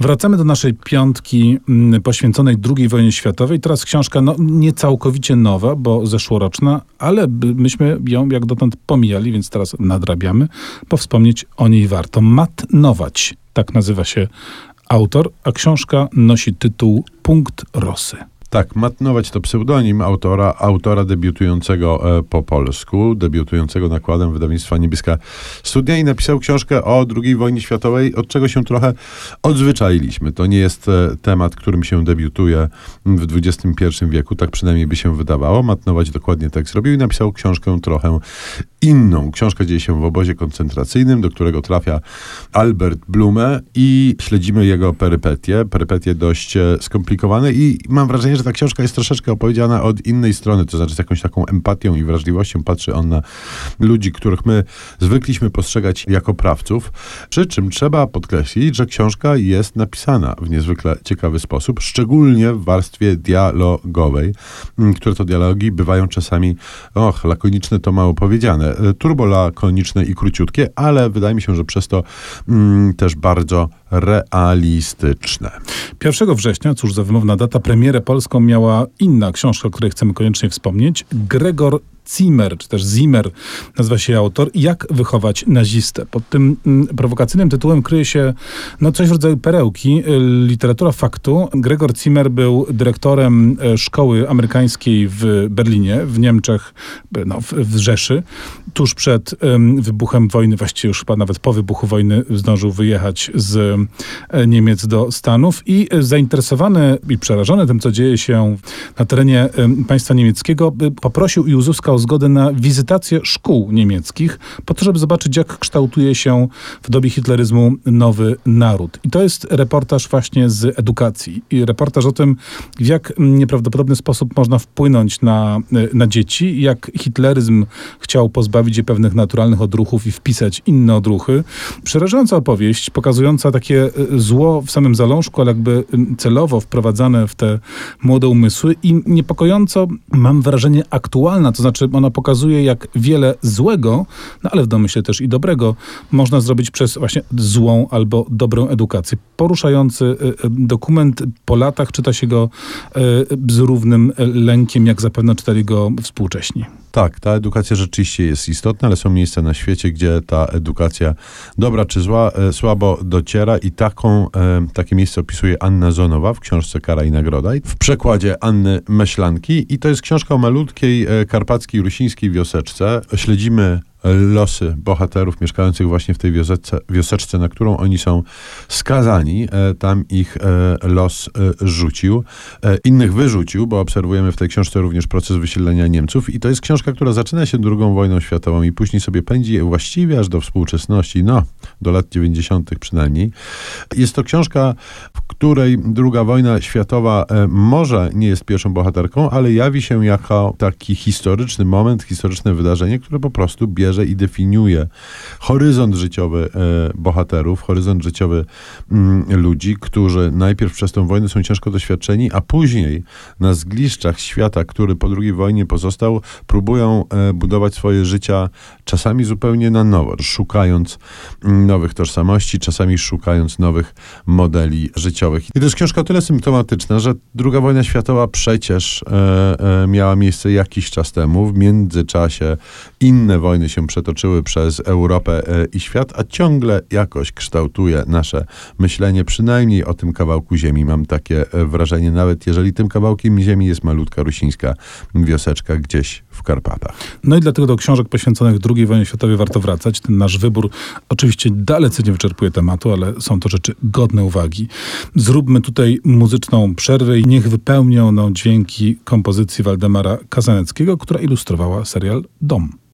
Wracamy do naszej piątki mm, poświęconej II wojnie światowej. Teraz książka no, nie całkowicie nowa, bo zeszłoroczna, ale myśmy ją jak dotąd pomijali, więc teraz nadrabiamy, bo wspomnieć o niej warto. Mat tak nazywa się autor, a książka nosi tytuł Punkt Rosy. Tak, Matnować to pseudonim autora, autora debiutującego e, po polsku, debiutującego nakładem wydawnictwa Niebieska Studia i napisał książkę o II wojnie światowej, od czego się trochę odzwyczailiśmy. To nie jest e, temat, którym się debiutuje w XXI wieku, tak przynajmniej by się wydawało. Matnować dokładnie tak zrobił i napisał książkę trochę inną. Książka dzieje się w obozie koncentracyjnym, do którego trafia Albert Blume i śledzimy jego perypetie, perypetie dość e, skomplikowane i mam wrażenie, że ta książka jest troszeczkę opowiedziana od innej strony, to znaczy z jakąś taką empatią i wrażliwością patrzy on na ludzi, których my zwykliśmy postrzegać jako prawców, przy czym trzeba podkreślić, że książka jest napisana w niezwykle ciekawy sposób, szczególnie w warstwie dialogowej, m, które to dialogi bywają czasami, och, lakoniczne to mało powiedziane, e, turbolakoniczne i króciutkie, ale wydaje mi się, że przez to mm, też bardzo realistyczne. 1 września, cóż za wymowna data, premierę polską miała inna książka, o której chcemy koniecznie wspomnieć. Gregor Zimmer, czy też Zimmer, nazywa się autor, Jak wychować nazistę. Pod tym mm, prowokacyjnym tytułem kryje się no, coś w rodzaju perełki, y, literatura faktu. Gregor Zimmer był dyrektorem e, szkoły amerykańskiej w Berlinie, w Niemczech, no, w, w Rzeszy. Tuż przed em, wybuchem wojny, właściwie już chyba nawet po wybuchu wojny zdążył wyjechać z e, Niemiec do Stanów i e, zainteresowany i przerażony tym, co dzieje się na terenie państwa niemieckiego, poprosił i uzyskał zgodę na wizytację szkół niemieckich, po to, żeby zobaczyć, jak kształtuje się w dobie hitleryzmu nowy naród. I to jest reportaż właśnie z edukacji. I reportaż o tym, w jak nieprawdopodobny sposób można wpłynąć na, e, na dzieci, jak hitleryzm chciał pozbawić je pewnych naturalnych odruchów i wpisać inne odruchy. Przerażająca opowieść, pokazująca takie e, zło w samym zalążku, ale jakby celowo wprowadzane w te młode umysły i niepokojąco, mam wrażenie, aktualna, to znaczy ona pokazuje, jak wiele złego, no ale w domyśle też i dobrego, można zrobić przez właśnie złą albo dobrą edukację. Poruszający e, e, dokument, po latach czyta się go z równym lękiem, jak zapewne czytali go współcześni. Tak, ta edukacja rzeczywiście jest istotna, ale są miejsca na świecie, gdzie ta edukacja, dobra czy zła, e, słabo dociera i taką, e, takie miejsce opisuje Anna Zonowa w książce Kara i Nagroda w przekładzie Anny Myślanki i to jest książka o malutkiej e, karpackiej, rusińskiej wioseczce. Śledzimy losy bohaterów mieszkających właśnie w tej wioseczce, wioseczce na którą oni są skazani. E, Tam ich e, los e, rzucił. Innych wyrzucił, bo obserwujemy w tej książce również proces wysiedlenia Niemców. I to jest książka, która zaczyna się II wojną światową i później sobie pędzi właściwie aż do współczesności, no, do lat 90. przynajmniej. Jest to książka, w której II wojna światowa może nie jest pierwszą bohaterką, ale jawi się jako taki historyczny moment, historyczne wydarzenie, które po prostu bierze i definiuje horyzont życiowy e, bohaterów, horyzont życiowy mm, ludzi, którzy najpierw przez tę wojnę są ciężko doświadczeni, a później na zgliszczach świata, który po II wojnie pozostał, próbują e, budować swoje życia czasami zupełnie na nowo, szukając mm, nowych tożsamości, czasami szukając nowych modeli życiowych. I to jest książka o tyle symptomatyczna, że II wojna światowa przecież e, miała miejsce jakiś czas temu. W międzyczasie inne wojny się przetoczyły przez Europę e, i świat, a ciągle jakoś kształtuje nasze myślenie, przynajmniej o tym kawałku ziemi. Mam takie e, wrażenie, nawet jeżeli tym kawałkiem ziemi jest malutka rusińska wioseczka gdzieś w Karpatach. No i dlatego do książek poświęconych II wojnie światowej warto wracać. Ten nasz wybór oczywiście dalece nie wyczerpuje tematu, ale są to rzeczy godne uwagi. Zróbmy tutaj muzyczną przerwę i niech wypełnią no, dźwięki kompozycji Waldemara Kazaneckiego, która ilustrowała serial Dom.